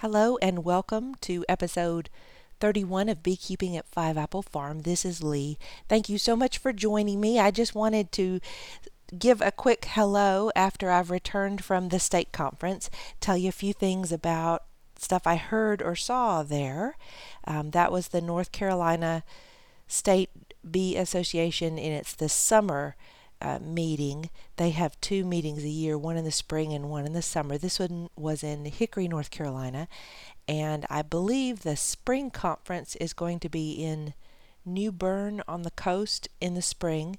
Hello and welcome to episode 31 of Beekeeping at Five Apple Farm. This is Lee. Thank you so much for joining me. I just wanted to give a quick hello after I've returned from the state conference, tell you a few things about stuff I heard or saw there. Um, that was the North Carolina State Bee Association, and it's the summer uh, meeting. They have two meetings a year, one in the spring and one in the summer. This one was in Hickory, North Carolina, and I believe the spring conference is going to be in New Bern on the coast in the spring.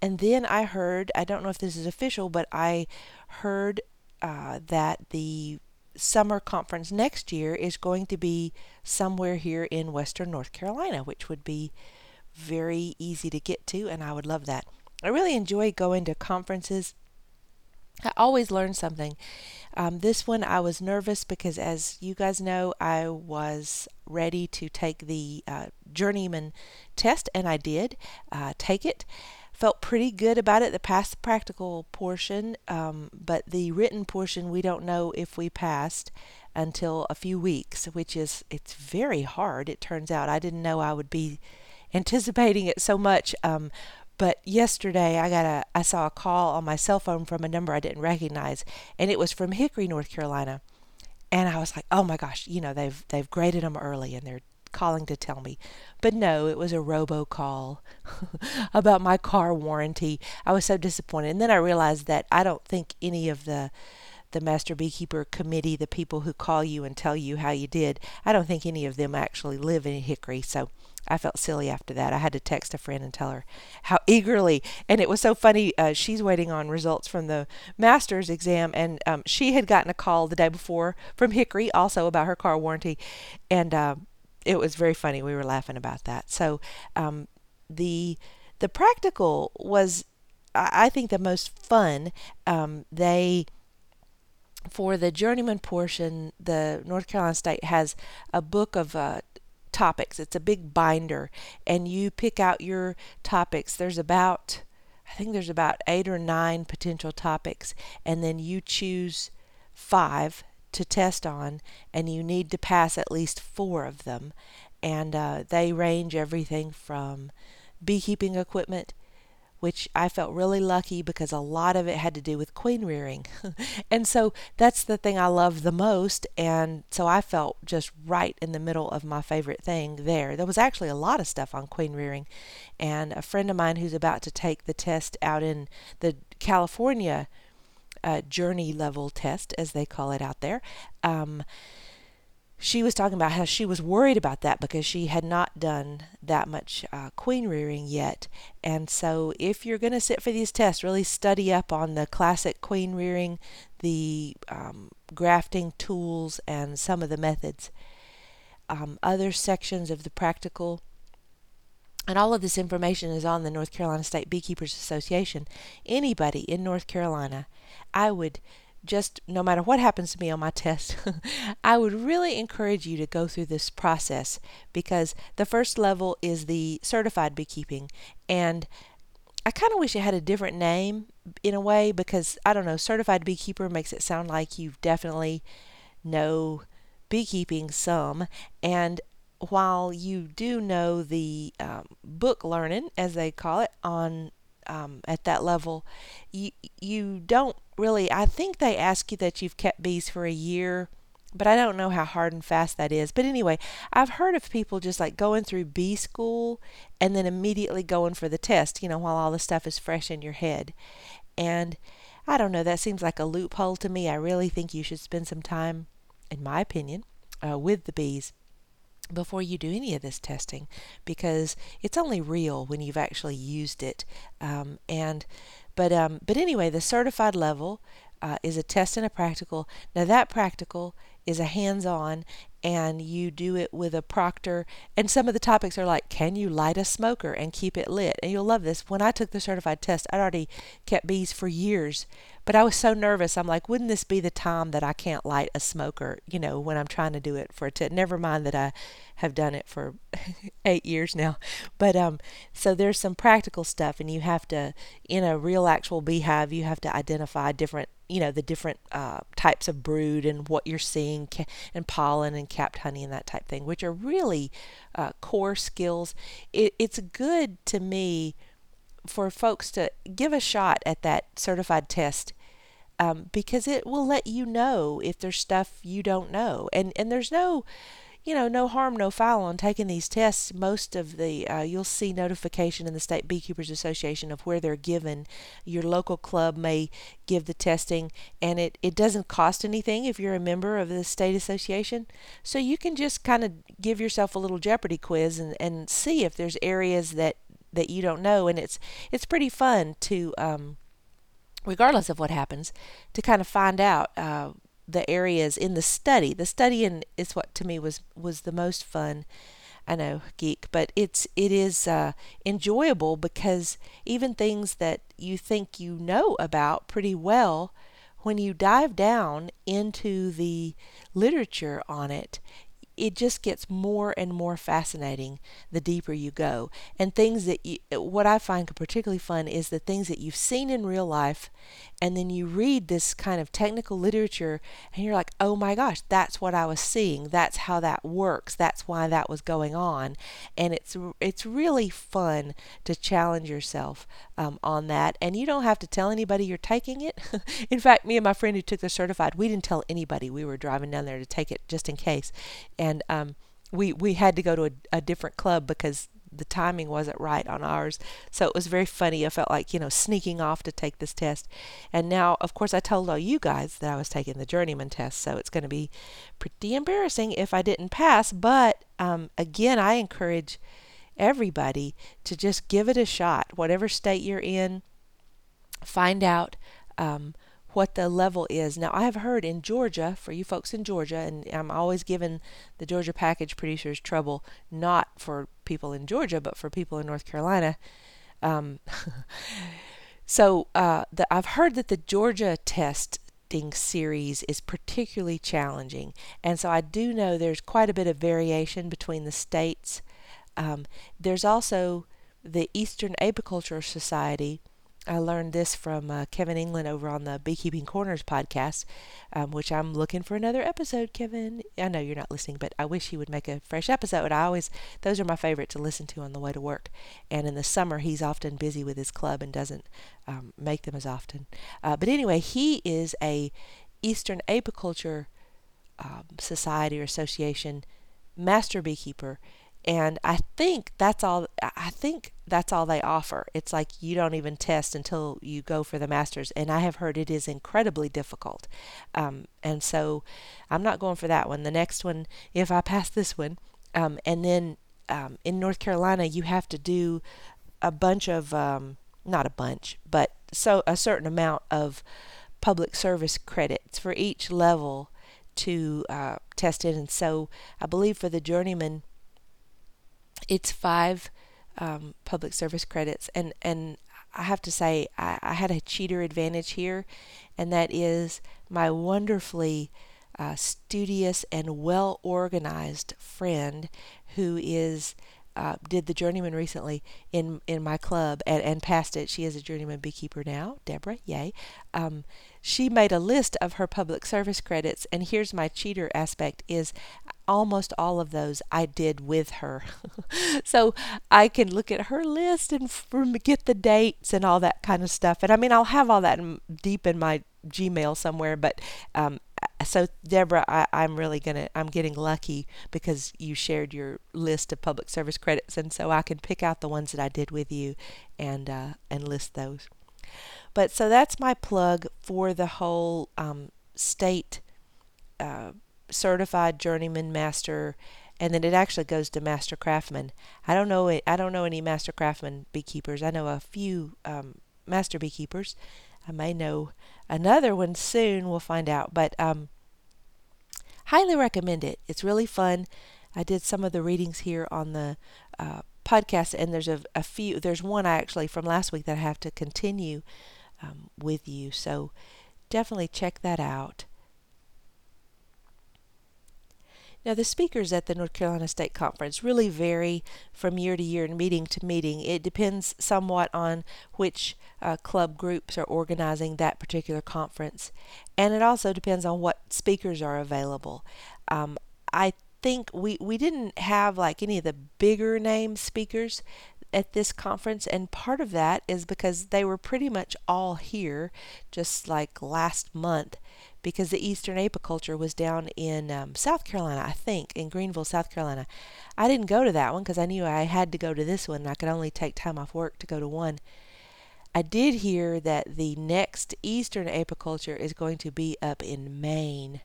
And then I heard, I don't know if this is official, but I heard uh, that the summer conference next year is going to be somewhere here in western North Carolina, which would be very easy to get to, and I would love that. I really enjoy going to conferences. I always learn something. Um, this one I was nervous because, as you guys know, I was ready to take the uh, journeyman test, and I did uh, take it. Felt pretty good about it. The past practical portion, um, but the written portion we don't know if we passed until a few weeks, which is it's very hard. It turns out I didn't know I would be anticipating it so much. Um, but yesterday I got a I saw a call on my cell phone from a number I didn't recognize and it was from Hickory, North Carolina. And I was like, "Oh my gosh, you know, they've they've graded them early and they're calling to tell me." But no, it was a robocall about my car warranty. I was so disappointed. And then I realized that I don't think any of the the Master Beekeeper Committee, the people who call you and tell you how you did, I don't think any of them actually live in Hickory. So I felt silly after that. I had to text a friend and tell her how eagerly, and it was so funny. Uh, she's waiting on results from the master's exam, and um, she had gotten a call the day before from Hickory, also about her car warranty, and uh, it was very funny. We were laughing about that. So um, the the practical was, I think, the most fun. Um, they for the journeyman portion, the North Carolina State has a book of uh, topics. It's a big binder, and you pick out your topics. There's about, I think there's about eight or nine potential topics, and then you choose five to test on, and you need to pass at least four of them. And uh, they range everything from beekeeping equipment which I felt really lucky because a lot of it had to do with queen rearing. and so that's the thing I love the most. And so I felt just right in the middle of my favorite thing there. There was actually a lot of stuff on queen rearing. And a friend of mine who's about to take the test out in the California uh, journey level test, as they call it out there, um, she was talking about how she was worried about that because she had not done that much uh, queen rearing yet. And so, if you're going to sit for these tests, really study up on the classic queen rearing, the um, grafting tools, and some of the methods. Um, other sections of the practical and all of this information is on the North Carolina State Beekeepers Association. Anybody in North Carolina, I would just no matter what happens to me on my test, I would really encourage you to go through this process because the first level is the certified beekeeping. And I kind of wish it had a different name in a way because I don't know, certified beekeeper makes it sound like you definitely know beekeeping some. And while you do know the um, book learning, as they call it, on um, at that level, you you don't really. I think they ask you that you've kept bees for a year, but I don't know how hard and fast that is. But anyway, I've heard of people just like going through bee school and then immediately going for the test. You know, while all the stuff is fresh in your head, and I don't know. That seems like a loophole to me. I really think you should spend some time, in my opinion, uh, with the bees before you do any of this testing because it's only real when you've actually used it. Um, and but um, but anyway, the certified level uh, is a test and a practical. Now that practical is a hands-on and you do it with a proctor. And some of the topics are like can you light a smoker and keep it lit? And you'll love this. When i took the certified test i'd already kept bees for years but i was so nervous. I'm like wouldn't this be the time that i can't light a smoker you know when i'm trying to do it for a test? Never mind that i have done it for eight years now. But um so there's some practical stuff and you have to in a real actual beehive you have to identify different you know the different uh, types of brood and what you're seeing and pollen and capped honey and that type thing which are really uh, core skills. It, it's good to me for folks to give a shot at that certified test um, because it will let you know if there's stuff you don't know. And and there's no you know, no harm, no foul on taking these tests. Most of the, uh, you'll see notification in the State Beekeepers Association of where they're given. Your local club may give the testing, and it, it doesn't cost anything if you're a member of the state association. So you can just kind of give yourself a little Jeopardy quiz and, and see if there's areas that, that you don't know. And it's, it's pretty fun to, um, regardless of what happens, to kind of find out. Uh, the areas in the study. The studying is what to me was was the most fun. I know geek, but it's it is uh, enjoyable because even things that you think you know about pretty well, when you dive down into the literature on it, it just gets more and more fascinating the deeper you go. And things that you, what I find particularly fun is the things that you've seen in real life, and then you read this kind of technical literature, and you're like, oh my gosh, that's what I was seeing. That's how that works. That's why that was going on. And it's it's really fun to challenge yourself um, on that. And you don't have to tell anybody you're taking it. in fact, me and my friend who took the certified, we didn't tell anybody we were driving down there to take it just in case and um, we we had to go to a, a different club because the timing wasn't right on ours. So it was very funny. I felt like, you know, sneaking off to take this test. And now, of course, I told all you guys that I was taking the journeyman test. So it's going to be pretty embarrassing if I didn't pass. But um, again, I encourage everybody to just give it a shot. Whatever state you're in, find out um, what the level is. Now, I have heard in Georgia, for you folks in Georgia, and I'm always giving the Georgia package producers trouble, not for people in Georgia, but for people in North Carolina. Um, so uh, the, I've heard that the Georgia testing series is particularly challenging, and so I do know there's quite a bit of variation between the states. Um, there's also the Eastern Apiculture Society I learned this from uh, Kevin Inglin over on the Beekeeping Corners podcast, um, which I'm looking for another episode, Kevin. I know you're not listening, but I wish he would make a fresh episode. I always, those are my favorite to listen to on the way to work. And in the summer, he's often busy with his club and doesn't um, make them as often. Uh, but anyway, he is a Eastern Apiculture um, Society or Association master beekeeper and I think that's all I think that's all they offer. It's like you don't even test until you go for the masters, and I have heard it is incredibly difficult. Um, and so I'm not going for that one. The next one, if I pass this one, um, and then um, in North Carolina, you have to do a bunch of um, not a bunch, but so a certain amount of public service credits for each level to uh, test it. And so I believe for the journeyman it's five um, public service credits, and and I have to say I, I, had a cheater advantage here, and that is my wonderfully uh, studious and well organized friend who is uh, did the journeyman recently in in my club and, and passed it. She is a journeyman beekeeper now, Deborah. Yay! Um, she made a list of her public service credits, and here's my cheater aspect: is almost all of those I did with her, so I can look at her list and get the dates and all that kind of stuff. And I mean, I'll have all that in, deep in my Gmail somewhere, but um, so Deborah, I, I'm really gonna I'm getting lucky because you shared your list of public service credits, and so I can pick out the ones that I did with you, and uh, and list those. But so that's my plug for the whole um, state uh, certified journeyman master, and then it actually goes to master craftsman. I don't know I don't know any master craftsman beekeepers. I know a few um, master beekeepers. I may know another one soon. We'll find out. But um, highly recommend it. It's really fun. I did some of the readings here on the uh, podcast, and there's a, a, few. There's one I actually from last week that I have to continue um, with you. So definitely check that out. Now, the speakers at the North Carolina State Conference really vary from year to year and meeting to meeting. It depends somewhat on which uh, club groups are organizing that particular conference, and it also depends on what speakers are available. Um, I think we, we didn't have like any of the bigger name speakers at this conference, and part of that is because they were pretty much all here just like last month because the Eastern Apiculture was down in um, South Carolina, I think, in Greenville, South Carolina. I didn't go to that one because I knew I had to go to this one. and I could only take time off work to go to one. I did hear that the next Eastern Apiculture is going to be up in Maine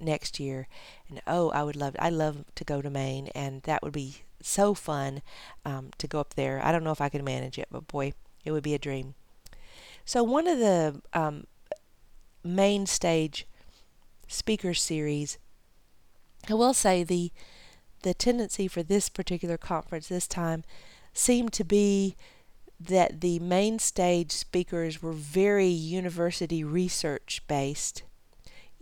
next year. And oh, I would love, I love to go to Maine, and that would be so fun um, to go up there. I don't know if I could manage it, but boy, it would be a dream. So one of the um, main stage speaker series. I will say the the tendency for this particular conference this time seemed to be that the main stage speakers were very university research based.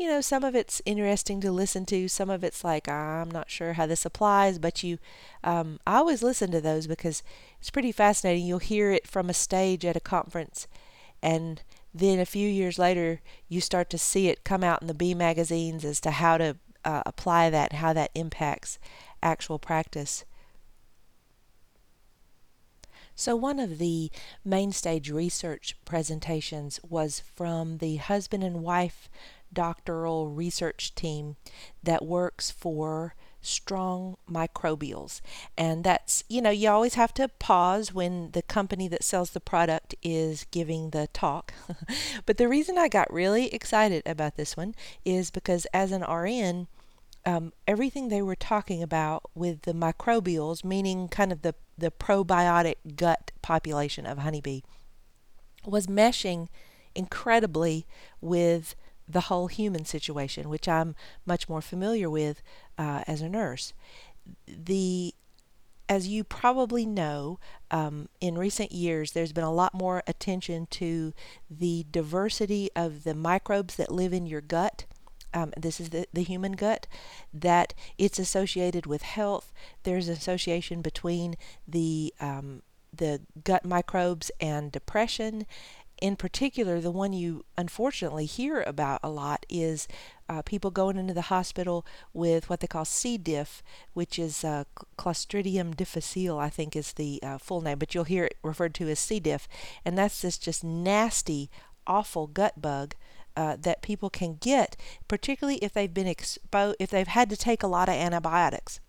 You know, some of it's interesting to listen to. Some of it's like I'm not sure how this applies, but you, um, I always listen to those because it's pretty fascinating. You'll hear it from a stage at a conference, and then a few years later, you start to see it come out in the bee magazines as to how to uh, apply that, how that impacts actual practice. So, one of the main stage research presentations was from the husband and wife doctoral research team that works for strong microbials. And that's, you know, you always have to pause when the company that sells the product is giving the talk. but the reason I got really excited about this one is because as an RN, um, everything they were talking about with the microbials, meaning kind of the, the probiotic gut population of honeybee, was meshing incredibly with the whole human situation, which I'm much more familiar with uh, as a nurse. The as you probably know, um, in recent years, there's been a lot more attention to the diversity of the microbes that live in your gut. Um, this is the, the human gut, that it's associated with health. There's an association between the um, the gut microbes and depression in particular, the one you unfortunately hear about a lot is uh, people going into the hospital with what they call C. diff, which is uh, Clostridium difficile, I think is the uh, full name, but you'll hear it referred to as C. diff. And that's this just nasty, awful gut bug uh, that people can get, particularly if they've been exposed, if they've had to take a lot of antibiotics.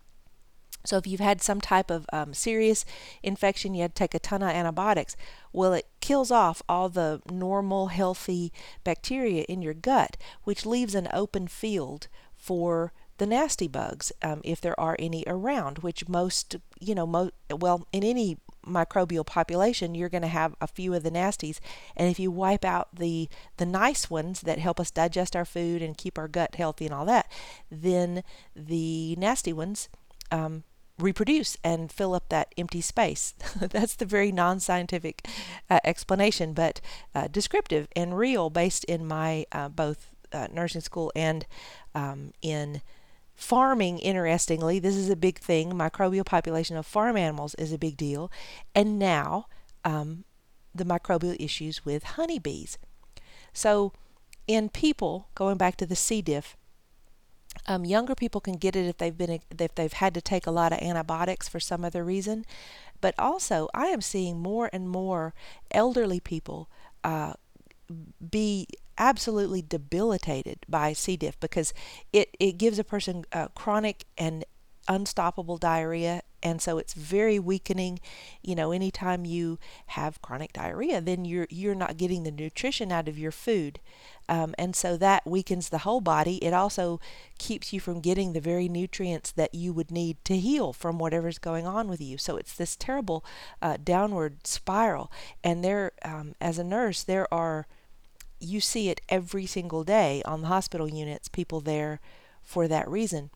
So if you've had some type of um, serious infection, you had to take a ton of antibiotics. Well, it kills off all the normal, healthy bacteria in your gut, which leaves an open field for the nasty bugs, um, if there are any around. Which most, you know, mo- well, in any microbial population, you're going to have a few of the nasties. And if you wipe out the the nice ones that help us digest our food and keep our gut healthy and all that, then the nasty ones um, reproduce and fill up that empty space. That's the very non scientific uh, explanation, but uh, descriptive and real based in my uh, both uh, nursing school and um, in farming. Interestingly, this is a big thing. Microbial population of farm animals is a big deal. And now um, the microbial issues with honeybees. So, in people, going back to the C. diff, um, younger people can get it if they've been if they've had to take a lot of antibiotics for some other reason, but also I am seeing more and more elderly people uh, be absolutely debilitated by C. diff because it, it gives a person uh, chronic and unstoppable diarrhea and so it's very weakening. You know anytime you have chronic diarrhea then you're you're not getting the nutrition out of your food. Um, and so that weakens the whole body. It also keeps you from getting the very nutrients that you would need to heal from whatever's going on with you. So it's this terrible uh, downward spiral. And there um, as a nurse there are you see it every single day on the hospital units people there for that reason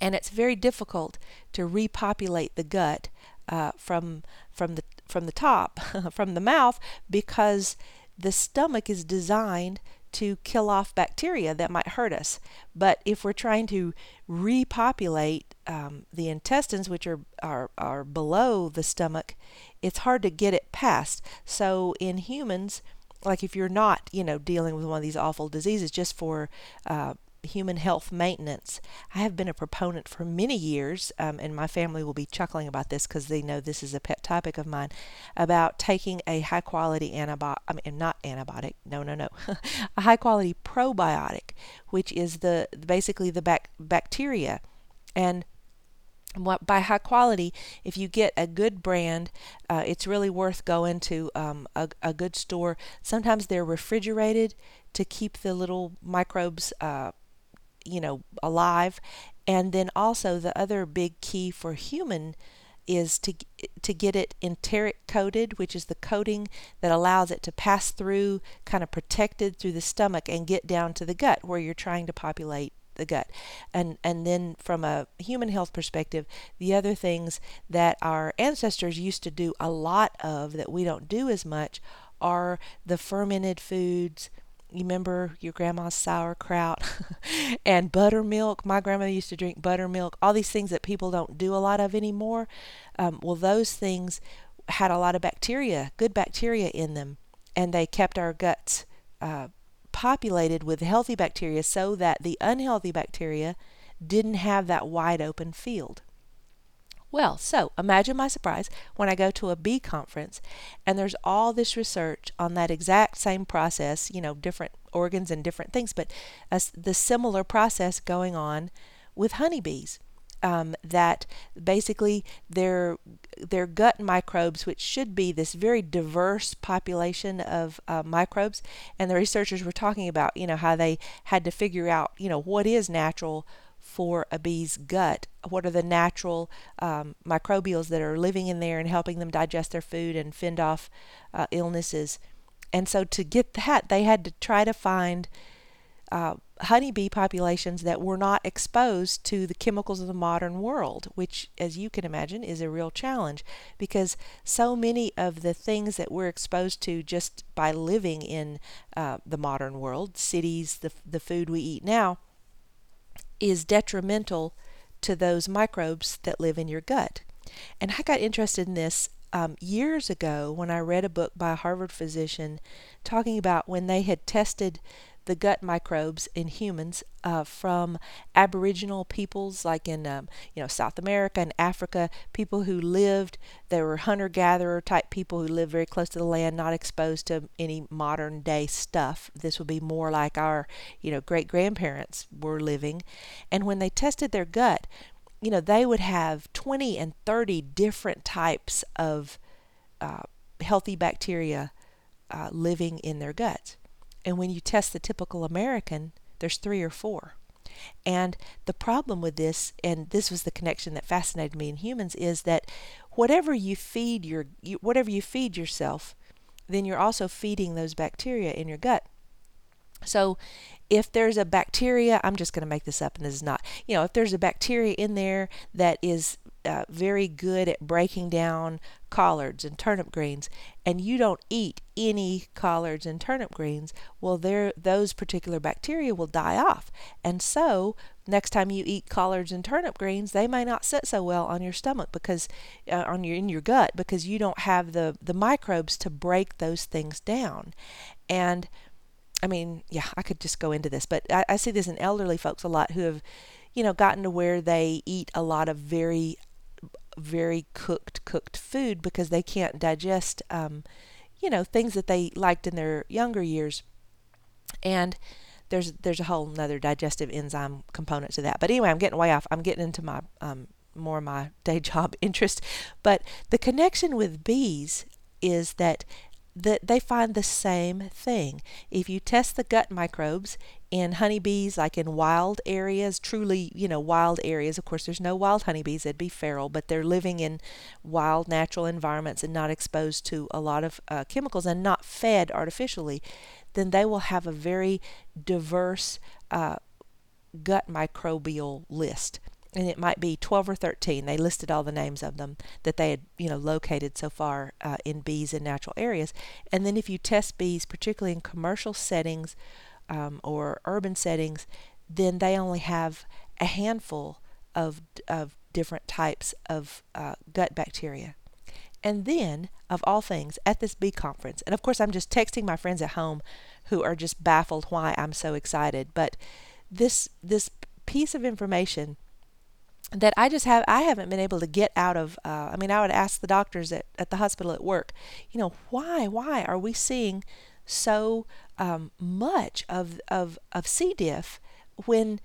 and it's very difficult to repopulate the gut uh, from from the from the top from the mouth because the stomach is designed to kill off bacteria that might hurt us. But if we're trying to repopulate um, the intestines, which are, are, are below the stomach, it's hard to get it past. So in humans, like if you're not, you know, dealing with one of these awful diseases just for uh, human health maintenance. I have been a proponent for many years, um, and my family will be chuckling about this because they know this is a pet topic of mine, about taking a high quality antibiotic, I mean, not antibiotic, no, no, no, a high quality probiotic, which is the basically the bac- bacteria. And what by high quality if you get a good brand uh, it's really worth going to um, a, a good store sometimes they're refrigerated to keep the little microbes uh, you know alive and then also the other big key for human is to to get it enteric coated, which is the coating that allows it to pass through, kind of protected through the stomach and get down to the gut where you're trying to populate the gut. And and then from a human health perspective, the other things that our ancestors used to do a lot of that we don't do as much are the fermented foods, remember your grandma's sauerkraut and buttermilk. My grandma used to drink buttermilk. All these things that people don't do a lot of anymore. Um, well, those things had a lot of bacteria, good bacteria in them, and they kept our guts uh, populated with healthy bacteria so that the unhealthy bacteria didn't have that wide open field. Well, so imagine my surprise when I go to a bee conference and there's all this research on that exact same process, you know, different organs and different things, but a, the similar process going on with honeybees. Um, that basically their their gut microbes, which should be this very diverse population of uh, microbes, and the researchers were talking about, you know, how they had to figure out, you know, what is natural, for a bee's gut. What are the natural um, microbials that are living in there and helping them digest their food and fend off uh, illnesses? And so, to get that, they had to try to find uh, honeybee populations that were not exposed to the chemicals of the modern world, which, as you can imagine, is a real challenge because so many of the things that we're exposed to just by living in uh, the modern world, cities, the, the food we eat now, is detrimental to those microbes that live in your gut. And I got interested in this um, years ago when I read a book by a Harvard physician talking about when they had tested the gut microbes in humans uh, from Aboriginal peoples, like in um, you know South America and Africa, people who lived. They were hunter-gatherer type people who lived very close to the land, not exposed to any modern day stuff. This would be more like our you know great grandparents were living, and when they tested their gut, you know they would have 20 and 30 different types of uh, healthy bacteria uh, living in their guts. And when you test the typical American, there's three or four. And the problem with this, and this was the connection that fascinated me in humans, is that whatever you feed your, whatever you feed yourself, then you're also feeding those bacteria in your gut. So if there's a bacteria, I'm just going to make this up and this is not, you know, if there's a bacteria in there that is uh, very good at breaking down collards and turnip greens, and you don't eat any collards and turnip greens, well, there those particular bacteria will die off, and so next time you eat collards and turnip greens, they may not sit so well on your stomach because uh, on your in your gut because you don't have the the microbes to break those things down, and I mean, yeah, I could just go into this, but I, I see this in elderly folks a lot who have you know, gotten to where they eat a lot of very very cooked cooked food because they can't digest um, you know things that they liked in their younger years. And there's there's a whole another digestive enzyme component to that. But anyway i'm getting way off. I'm getting into my um, more my day job interest. But the connection with bees is that that they find the same thing. If you test the gut microbes in honeybees, like in wild areas, truly, you know, wild areas, of course, there's no wild honeybees, they'd be feral, but they're living in wild natural environments and not exposed to a lot of uh, chemicals and not fed artificially, then they will have a very diverse uh, gut microbial list. And it might be 12 or 13 they listed all the names of them that they had you know located so far uh, in bees in natural areas. And then if you test bees particularly in commercial settings um, or urban settings, then they only have a handful of, of different types of uh, gut bacteria. And then, of all things, at this bee conference, and of course, I'm just texting my friends at home who are just baffled why I'm so excited. But this this piece of information that I just have I haven't been able to get out of. Uh, I mean, I would ask the doctors at, at the hospital at work, you know, why why are we seeing so um, much of of of C. diff when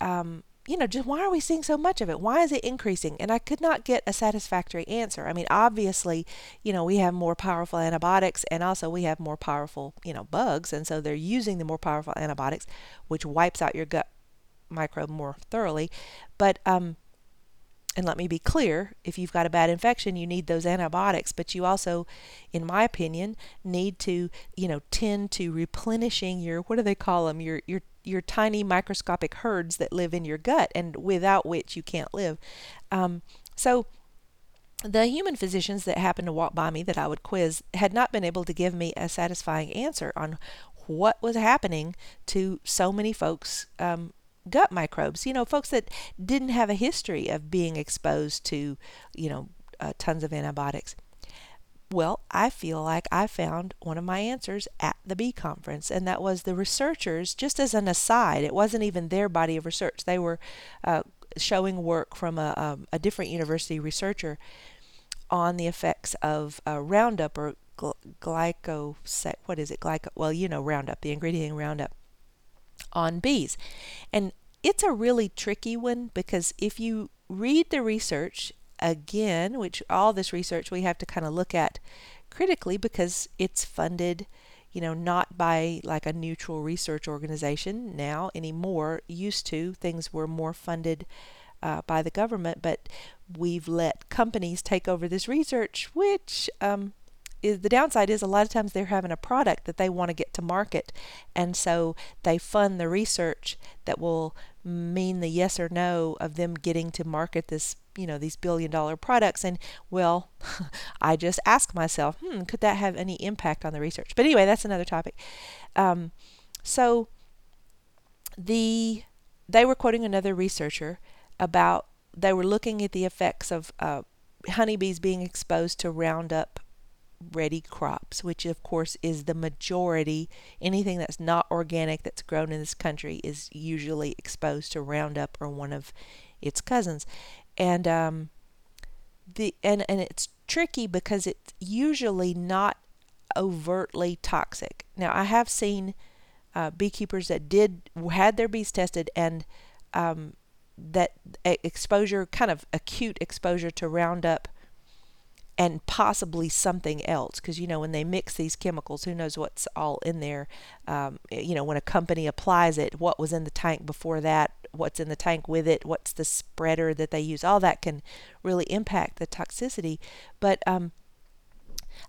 um, you know, just why are we seeing so much of it? Why is it increasing? And I could not get a satisfactory answer. I mean, obviously, you know, we have more powerful antibiotics and also we have more powerful, you know, bugs. And so they're using the more powerful antibiotics, which wipes out your gut microbe more thoroughly. But, um, and let me be clear if you've got a bad infection you need those antibiotics but you also in my opinion need to you know tend to replenishing your what do they call them your your your tiny microscopic herds that live in your gut and without which you can't live. Um, so the human physicians that happened to walk by me that I would quiz had not been able to give me a satisfying answer on what was happening to so many folks' um, gut microbes. You know, folks that didn't have a history of being exposed to, you know, uh, tons of antibiotics. Well, I feel like I found one of my answers at the bee conference, and that was the researchers, just as an aside, it wasn't even their body of research. They were uh, showing work from a, um, a different university researcher on the effects of uh, Roundup or gl- glyco, what is it? Glyco, well, you know, Roundup, the ingredient in Roundup on bees. And it's a really tricky one because if you read the research again, which all this research we have to kind of look at critically because it's funded, you know, not by like a neutral research organization now anymore. Used to, things were more funded uh, by the government, but we've let companies take over this research, which um, is the downside is a lot of times they're having a product that they want to get to market. And so they fund the research that will mean the yes or no of them getting to market this you know these billion dollar products. And well i just ask myself hmm could that have any impact on the research? But anyway that's another topic. Um, so the they were quoting another researcher about they were looking at the effects of uh, honeybees being exposed to roundup ready crops, which of course is the majority. Anything that's not organic that's grown in this country is usually exposed to Roundup or one of its cousins. And um, the and, and it's tricky because it's usually not overtly toxic. Now I have seen uh, beekeepers that did had their bees tested and um, that exposure, kind of acute exposure to Roundup and possibly something else because you know when they mix these chemicals who knows what's all in there um, you know when a company applies it what was in the tank before that what's in the tank with it what's the spreader that they use all that can really impact the toxicity. But um,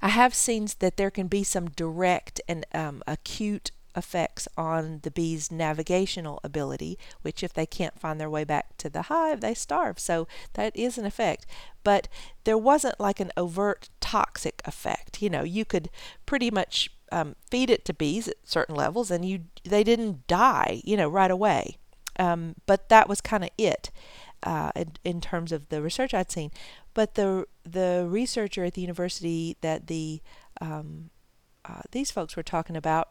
i have seen that there can be some direct and um, acute effects on the bees' navigational ability, which, if they can't find their way back to the hive, they starve. So that is an effect. But there wasn't like an overt toxic effect. You know, you could pretty much um, feed it to bees at certain levels, and you they didn't die, you know, right away. Um, but that was kind of it. Uh, in, in, terms of the research I'd seen, but the the researcher at the university that the um, uh, these folks were talking about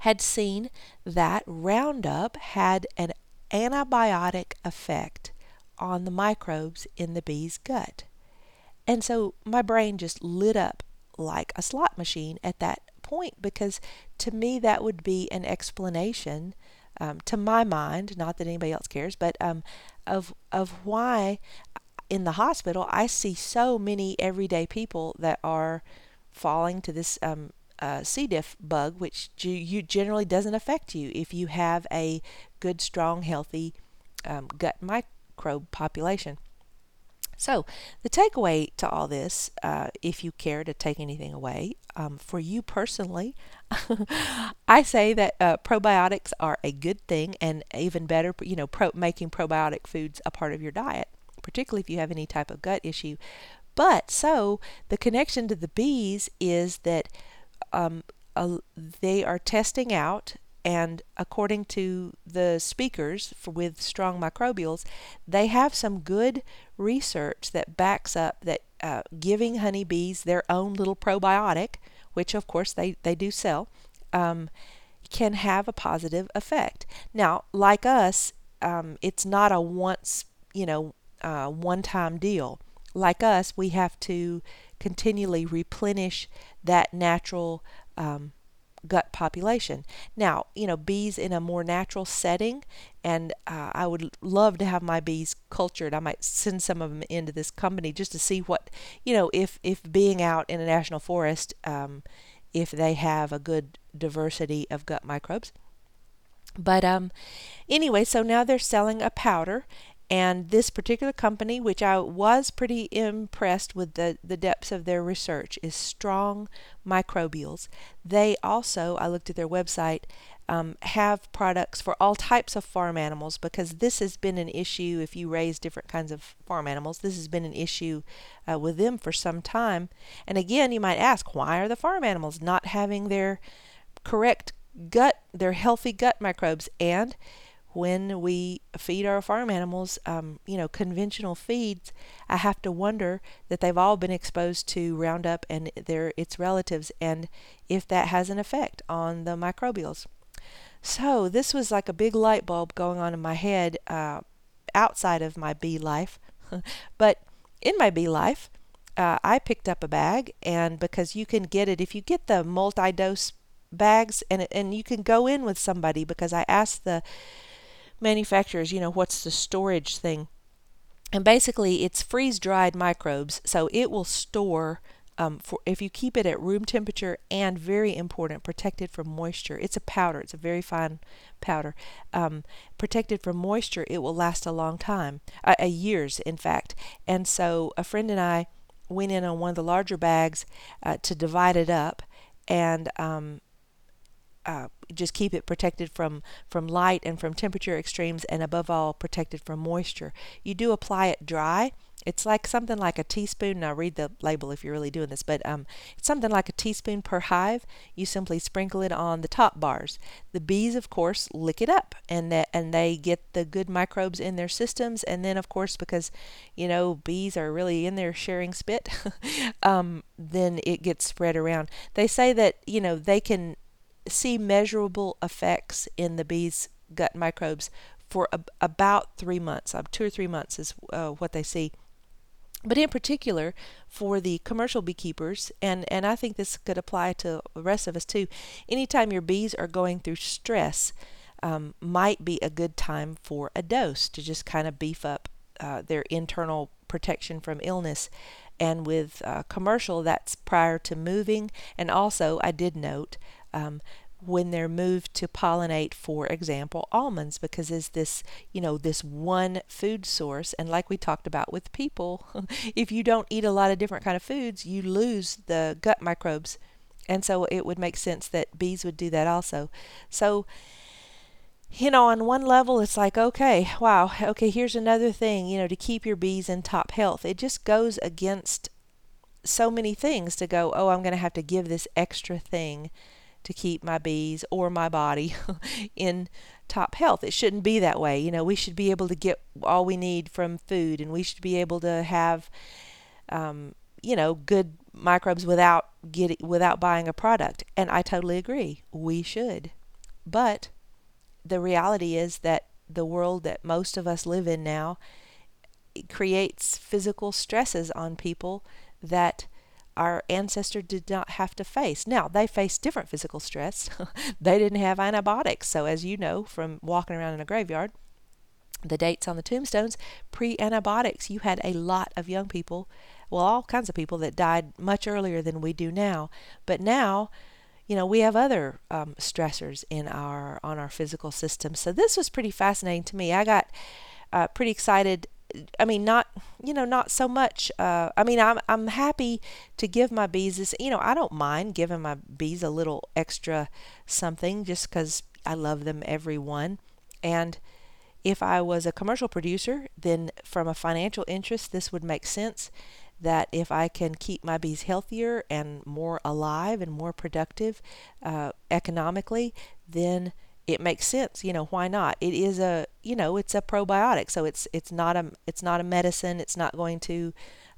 had seen that Roundup had an antibiotic effect on the microbes in the bee's gut. And so my brain just lit up like a slot machine at that point because to me that would be an explanation um, to my mind, not that anybody else cares, but um, of of why in the hospital I see so many everyday people that are falling to this um, uh, C. diff bug, which you generally doesn't affect you if you have a good, strong, healthy um, gut microbe population. So, the takeaway to all this, uh, if you care to take anything away, um, for you personally, I say that uh, probiotics are a good thing, and even better, you know, pro- making probiotic foods a part of your diet, particularly if you have any type of gut issue. But so the connection to the bees is that um, they are testing out And according to the speakers for, with strong microbials, they have some good research that backs up that uh, giving honeybees their own little probiotic, which of course they, they do sell, um, can have a positive effect. Now, like us, um, it's not a once, you know, uh, one time deal. Like us, we have to continually replenish that natural um, gut population. Now, you know, bees in a more natural setting, and uh, I would love to have my bees cultured. I might send some of them into this company just to see what, you know, if if being out in a national forest, um, if they have a good diversity of gut microbes. But um, anyway, so now they're selling a powder, and this particular company, which I was pretty impressed with the, the depths of their research, is Strong Microbials. They also, I looked at their website, um, have products for all types of farm animals because this has been an issue if you raise different kinds of farm animals. This has been an issue uh, with them for some time. And again, you might ask, why are the farm animals not having their correct gut, their healthy gut microbes? And when we feed our farm animals, um, you know, conventional feeds, I have to wonder that they've all been exposed to Roundup and their its relatives, and if that has an effect on the microbials. So this was like a big light bulb going on in my head uh, outside of my bee life, but in my bee life, uh, I picked up a bag, and because you can get it if you get the multi-dose bags, and and you can go in with somebody because I asked the manufacturers, you know, what's the storage thing? And basically, it's freeze dried microbes, so it will store. Um, for if you keep it at room temperature and very important, protected from moisture. It's a powder. It's a very fine powder. Um, protected from moisture, it will last a long time, uh, a years in fact. And so a friend and I went in on one of the larger bags uh, to divide it up, and um, uh, just keep it protected from from light and from temperature extremes and above all protected from moisture. You do apply it dry. It's like something like a teaspoon now read the label if you're really doing this but um, it's something like a teaspoon per hive. You simply sprinkle it on the top bars. The bees of course lick it up and that and they get the good microbes in their systems and then of course because you know bees are really in there sharing spit um, then it gets spread around. They say that you know they can see measurable effects in the bees' gut microbes for about three months. Uh, two or three months is uh, what they see. But in particular, for the commercial beekeepers, and, and I think this could apply to the rest of us too, anytime your bees are going through stress, um, might be a good time for a dose to just kind of beef up uh, their internal protection from illness. And with uh, commercial, that's prior to moving. And also, I did note um, when they're moved to pollinate, for example, almonds, because is this, you know, this one food source. And like we talked about with people, if you don't eat a lot of different kind of foods, you lose the gut microbes. And so it would make sense that bees would do that also. So, you know, on one level, it's like, okay, wow, okay, here's another thing, you know, to keep your bees in top health. It just goes against so many things to go, oh, I'm going to have to give this extra thing to keep my bees or my body in top health. It shouldn't be that way. You know, we should be able to get all we need from food and we should be able to have um, you know, good microbes without getting without buying a product. And I totally agree. We should. But the reality is that the world that most of us live in now creates physical stresses on people that our ancestor did not have to face. Now, they faced different physical stress. they didn't have antibiotics. So, as you know from walking around in a graveyard, the dates on the tombstones, pre antibiotics, you had a lot of young people, well, all kinds of people that died much earlier than we do now. But now, you know, we have other um, stressors in our on our physical system. So this was pretty fascinating to me. I got uh, pretty excited I mean, not you know, not so much. Uh, I mean, I'm I'm happy to give my bees this. You know, I don't mind giving my bees a little extra something just because I love them, every one. And if I was a commercial producer, then from a financial interest, this would make sense. That if I can keep my bees healthier and more alive and more productive uh, economically, then it makes sense. You know, why not? It is a, you know, it's a probiotic, so it's it's not a it's not a medicine. It's not going to,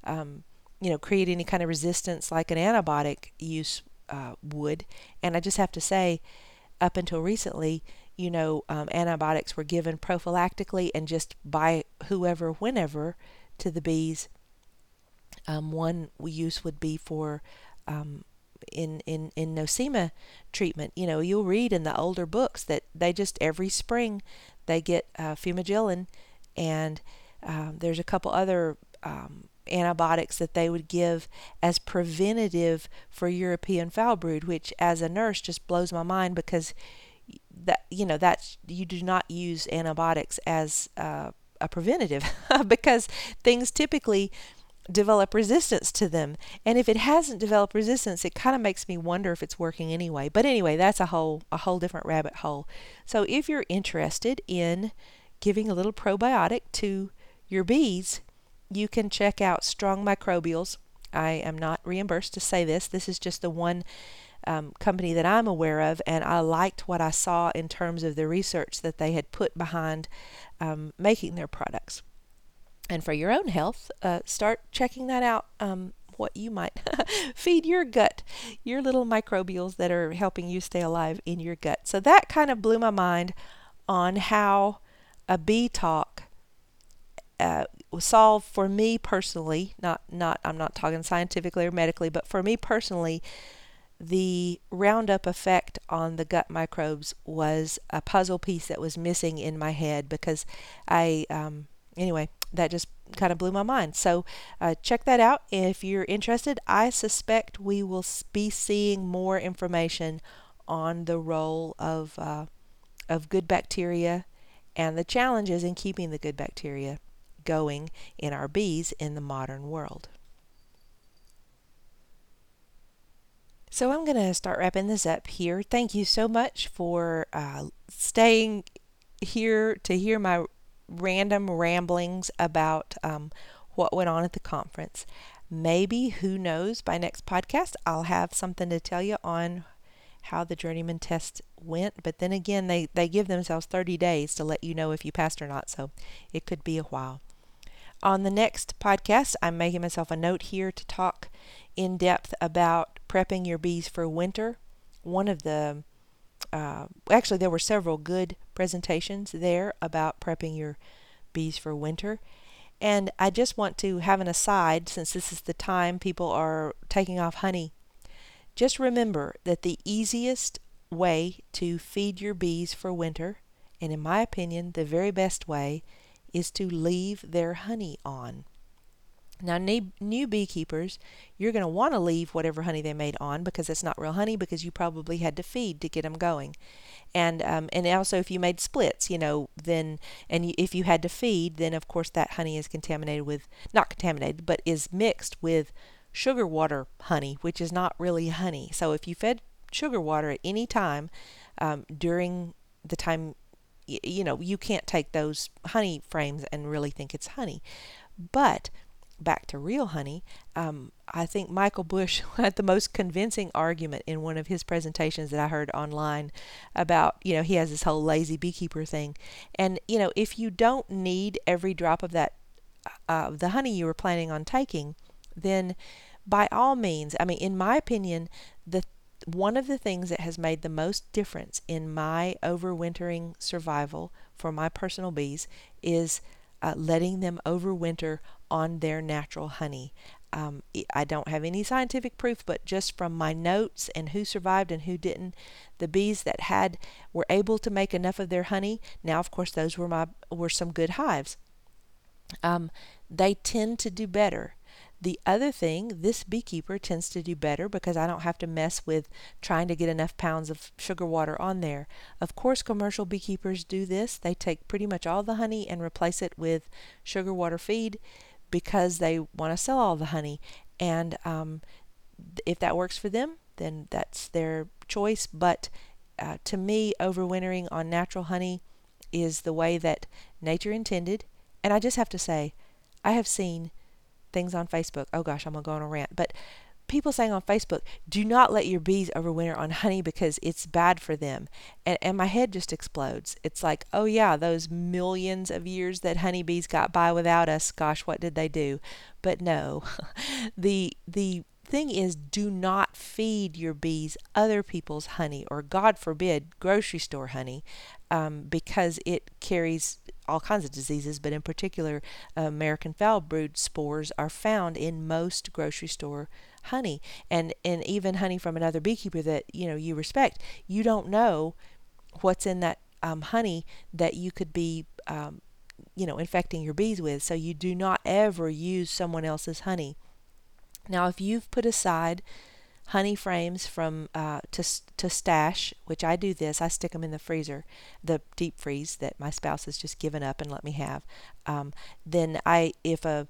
um, you know, create any kind of resistance like an antibiotic use uh, would. And I just have to say, up until recently, you know, um, antibiotics were given prophylactically and just by whoever, whenever, to the bees. Um, one use would be for um, in, in, in nosema treatment. You know, you'll read in the older books that they just every spring they get uh, fumagillin, and um, there's a couple other um, antibiotics that they would give as preventative for European foul brood, which as a nurse just blows my mind because that you know that's you do not use antibiotics as uh, a preventative because things typically develop resistance to them. And if it hasn't developed resistance, it kind of makes me wonder if it's working anyway. But anyway, that's a whole a whole different rabbit hole. So if you're interested in giving a little probiotic to your bees, you can check out Strong Microbials. I am not reimbursed to say this. This is just the one um, company that I'm aware of, and I liked what I saw in terms of the research that they had put behind um, making their products. And for your own health, uh, start checking that out. Um, what you might feed your gut, your little microbials that are helping you stay alive in your gut. So that kind of blew my mind on how a bee talk uh, solved for me personally. Not not I'm not talking scientifically or medically, but for me personally, the Roundup effect on the gut microbes was a puzzle piece that was missing in my head because I um, anyway that just kind of blew my mind. So uh, check that out if you're interested. I suspect we will be seeing more information on the role of uh, of good bacteria and the challenges in keeping the good bacteria going in our bees in the modern world. So I'm going to start wrapping this up here. Thank you so much for uh, staying here to hear my random ramblings about um, what went on at the conference. Maybe, who knows, by next podcast, I'll have something to tell you on how the journeyman test went. But then again, they, they give themselves 30 days to let you know if you passed or not, so it could be a while. On the next podcast, I'm making myself a note here to talk in depth about prepping your bees for winter. One of the uh, actually, there were several good presentations there about prepping your bees for winter. And I just want to have an aside since this is the time people are taking off honey. Just remember that the easiest way to feed your bees for winter, and in my opinion, the very best way, is to leave their honey on. Now, new beekeepers, you're going to want to leave whatever honey they made on because it's not real honey because you probably had to feed to get them going. And um, and also if you made splits, you know, then and if you had to feed, then of course that honey is contaminated with not contaminated, but is mixed with sugar water honey, which is not really honey. So if you fed sugar water at any time um, during the time you know you can't take those honey frames and really think it's honey but back to real honey, um, I think Michael Bush had the most convincing argument in one of his presentations that I heard online about, you know, he has this whole lazy beekeeper thing. And, you know, if you don't need every drop of that, uh, the honey you were planning on taking, then by all means, I mean, in my opinion, the one of the things that has made the most difference in my overwintering survival for my personal bees is uh, letting them overwinter on their natural honey. Um, I don't have any scientific proof, but just from my notes and who survived and who didn't, the bees that had were able to make enough of their honey. Now, of course, those were my were some good hives. Um, they tend to do better. The other thing, this beekeeper tends to do better because I don't have to mess with trying to get enough pounds of sugar water on there. Of course, commercial beekeepers do this. They take pretty much all the honey and replace it with sugar water feed because they want to sell all the honey. And um, if that works for them, then that's their choice. But uh, to me, overwintering on natural honey is the way that nature intended. And I just have to say, I have seen things on Facebook. Oh gosh, I'm going to go on a rant. But people saying on Facebook, do not let your bees overwinter on honey because it's bad for them. And, and my head just explodes. It's like, oh, yeah, those millions of years that honeybees got by without us, gosh, what did they do? But no, the, the thing is do not feed your bees other people's honey or god forbid grocery store honey um, because it carries all kinds of diseases but in particular american foul brood spores are found in most grocery store honey and and even honey from another beekeeper that you know you respect you don't know what's in that um, honey that you could be um, you know infecting your bees with so you do not ever use someone else's honey now, if you've put aside honey frames from uh, to to stash, which I do this, I stick them in the freezer, the deep freeze that my spouse has just given up and let me have. Um, then I, if a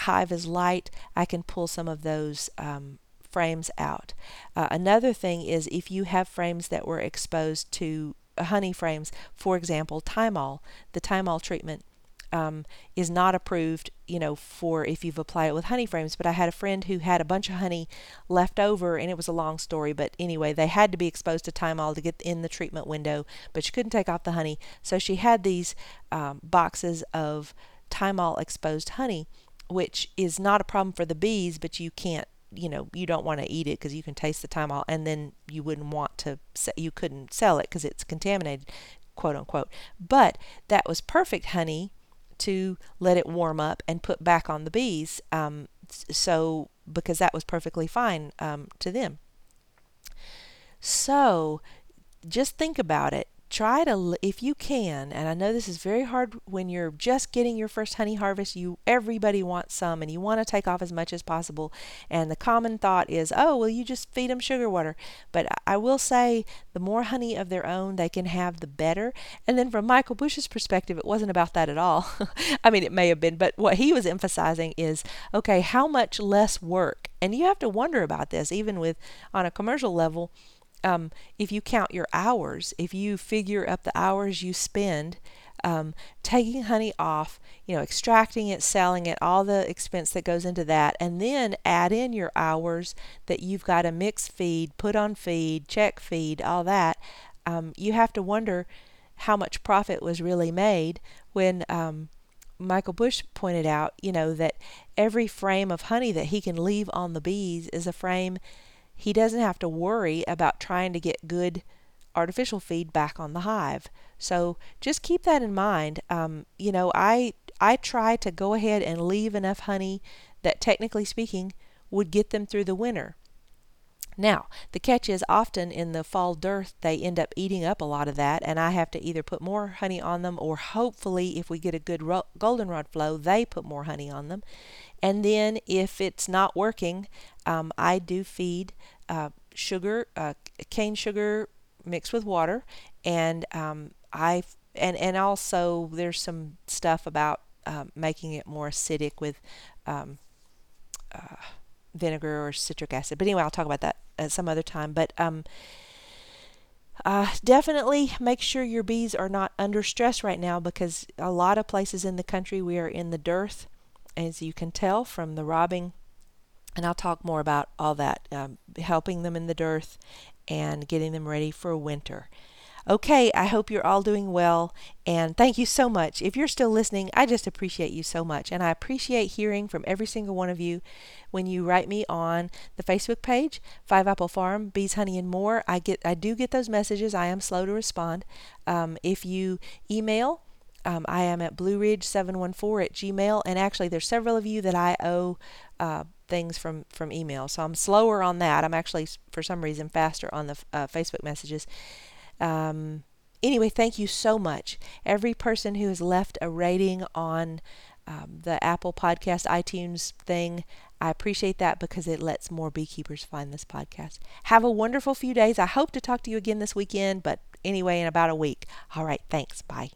hive is light, I can pull some of those um, frames out. Uh, another thing is if you have frames that were exposed to uh, honey frames, for example, Thymol, the Thymol treatment um, is not approved, you know, for if you've applied it with honey frames. But I had a friend who had a bunch of honey left over, and it was a long story. But anyway, they had to be exposed to Thymol to get in the treatment window, but she couldn't take off the honey. So she had these um, boxes of Thymol exposed honey, which is not a problem for the bees, but you can't you know you don't want to eat it because you can taste the Thymol and then you wouldn't want to you couldn't sell it because it's contaminated quote unquote but that was perfect honey to let it warm up and put back on the bees. Um, so, because that was perfectly fine um, to them. So, just think about it try to if you can and i know this is very hard when you're just getting your first honey harvest you everybody wants some and you want to take off as much as possible and the common thought is oh well you just feed them sugar water. But i will say the more honey of their own they can have the better. And then from michael bush's perspective it wasn't about that at all. I mean it may have been but what he was emphasizing is okay how much less work? And you have to wonder about this even with on a commercial level um, if you count your hours, if you figure up the hours you spend um, taking honey off, you know, extracting it, selling it, all the expense that goes into that, and then add in your hours that you've got to mix feed, put on feed, check feed, all that, um, you have to wonder how much profit was really made when um, Michael Bush pointed out, you know, that every frame of honey that he can leave on the bees is a frame he doesn't have to worry about trying to get good artificial feed back on the hive. So just keep that in mind. Um, you know, I I try to go ahead and leave enough honey that technically speaking would get them through the winter. Now, the catch is often in the fall dearth, they end up eating up a lot of that, and I have to either put more honey on them, or hopefully, if we get a good ro- goldenrod flow, they put more honey on them. And then, if it's not working, um, I do feed uh, sugar, uh, cane sugar mixed with water, and um, I and and also there's some stuff about uh, making it more acidic with um, uh, vinegar or citric acid. But anyway, I'll talk about that at some other time. But um, uh, definitely make sure your bees are not under stress right now because a lot of places in the country we are in the dearth, as you can tell from the robbing. And I'll talk more about all that, um, helping them in the dearth and getting them ready for winter. Okay, I hope you're all doing well, and thank you so much. If you're still listening, I just appreciate you so much, and I appreciate hearing from every single one of you when you write me on the Facebook page, Five Apple Farm, Bees, Honey, and More. I get, I do get those messages. I am slow to respond. Um, if you email, um, I am at blueridge714 at gmail, and actually, there's several of you that I owe. Uh, things from from email so i'm slower on that i'm actually for some reason faster on the uh, facebook messages um, anyway, thank you so much. Every person who has left a rating on um, the Apple Podcast iTunes thing, I appreciate that because it lets more beekeepers find this podcast. Have a wonderful few days. I hope to talk to you again this weekend, but anyway, in about a week. All right, thanks. Bye.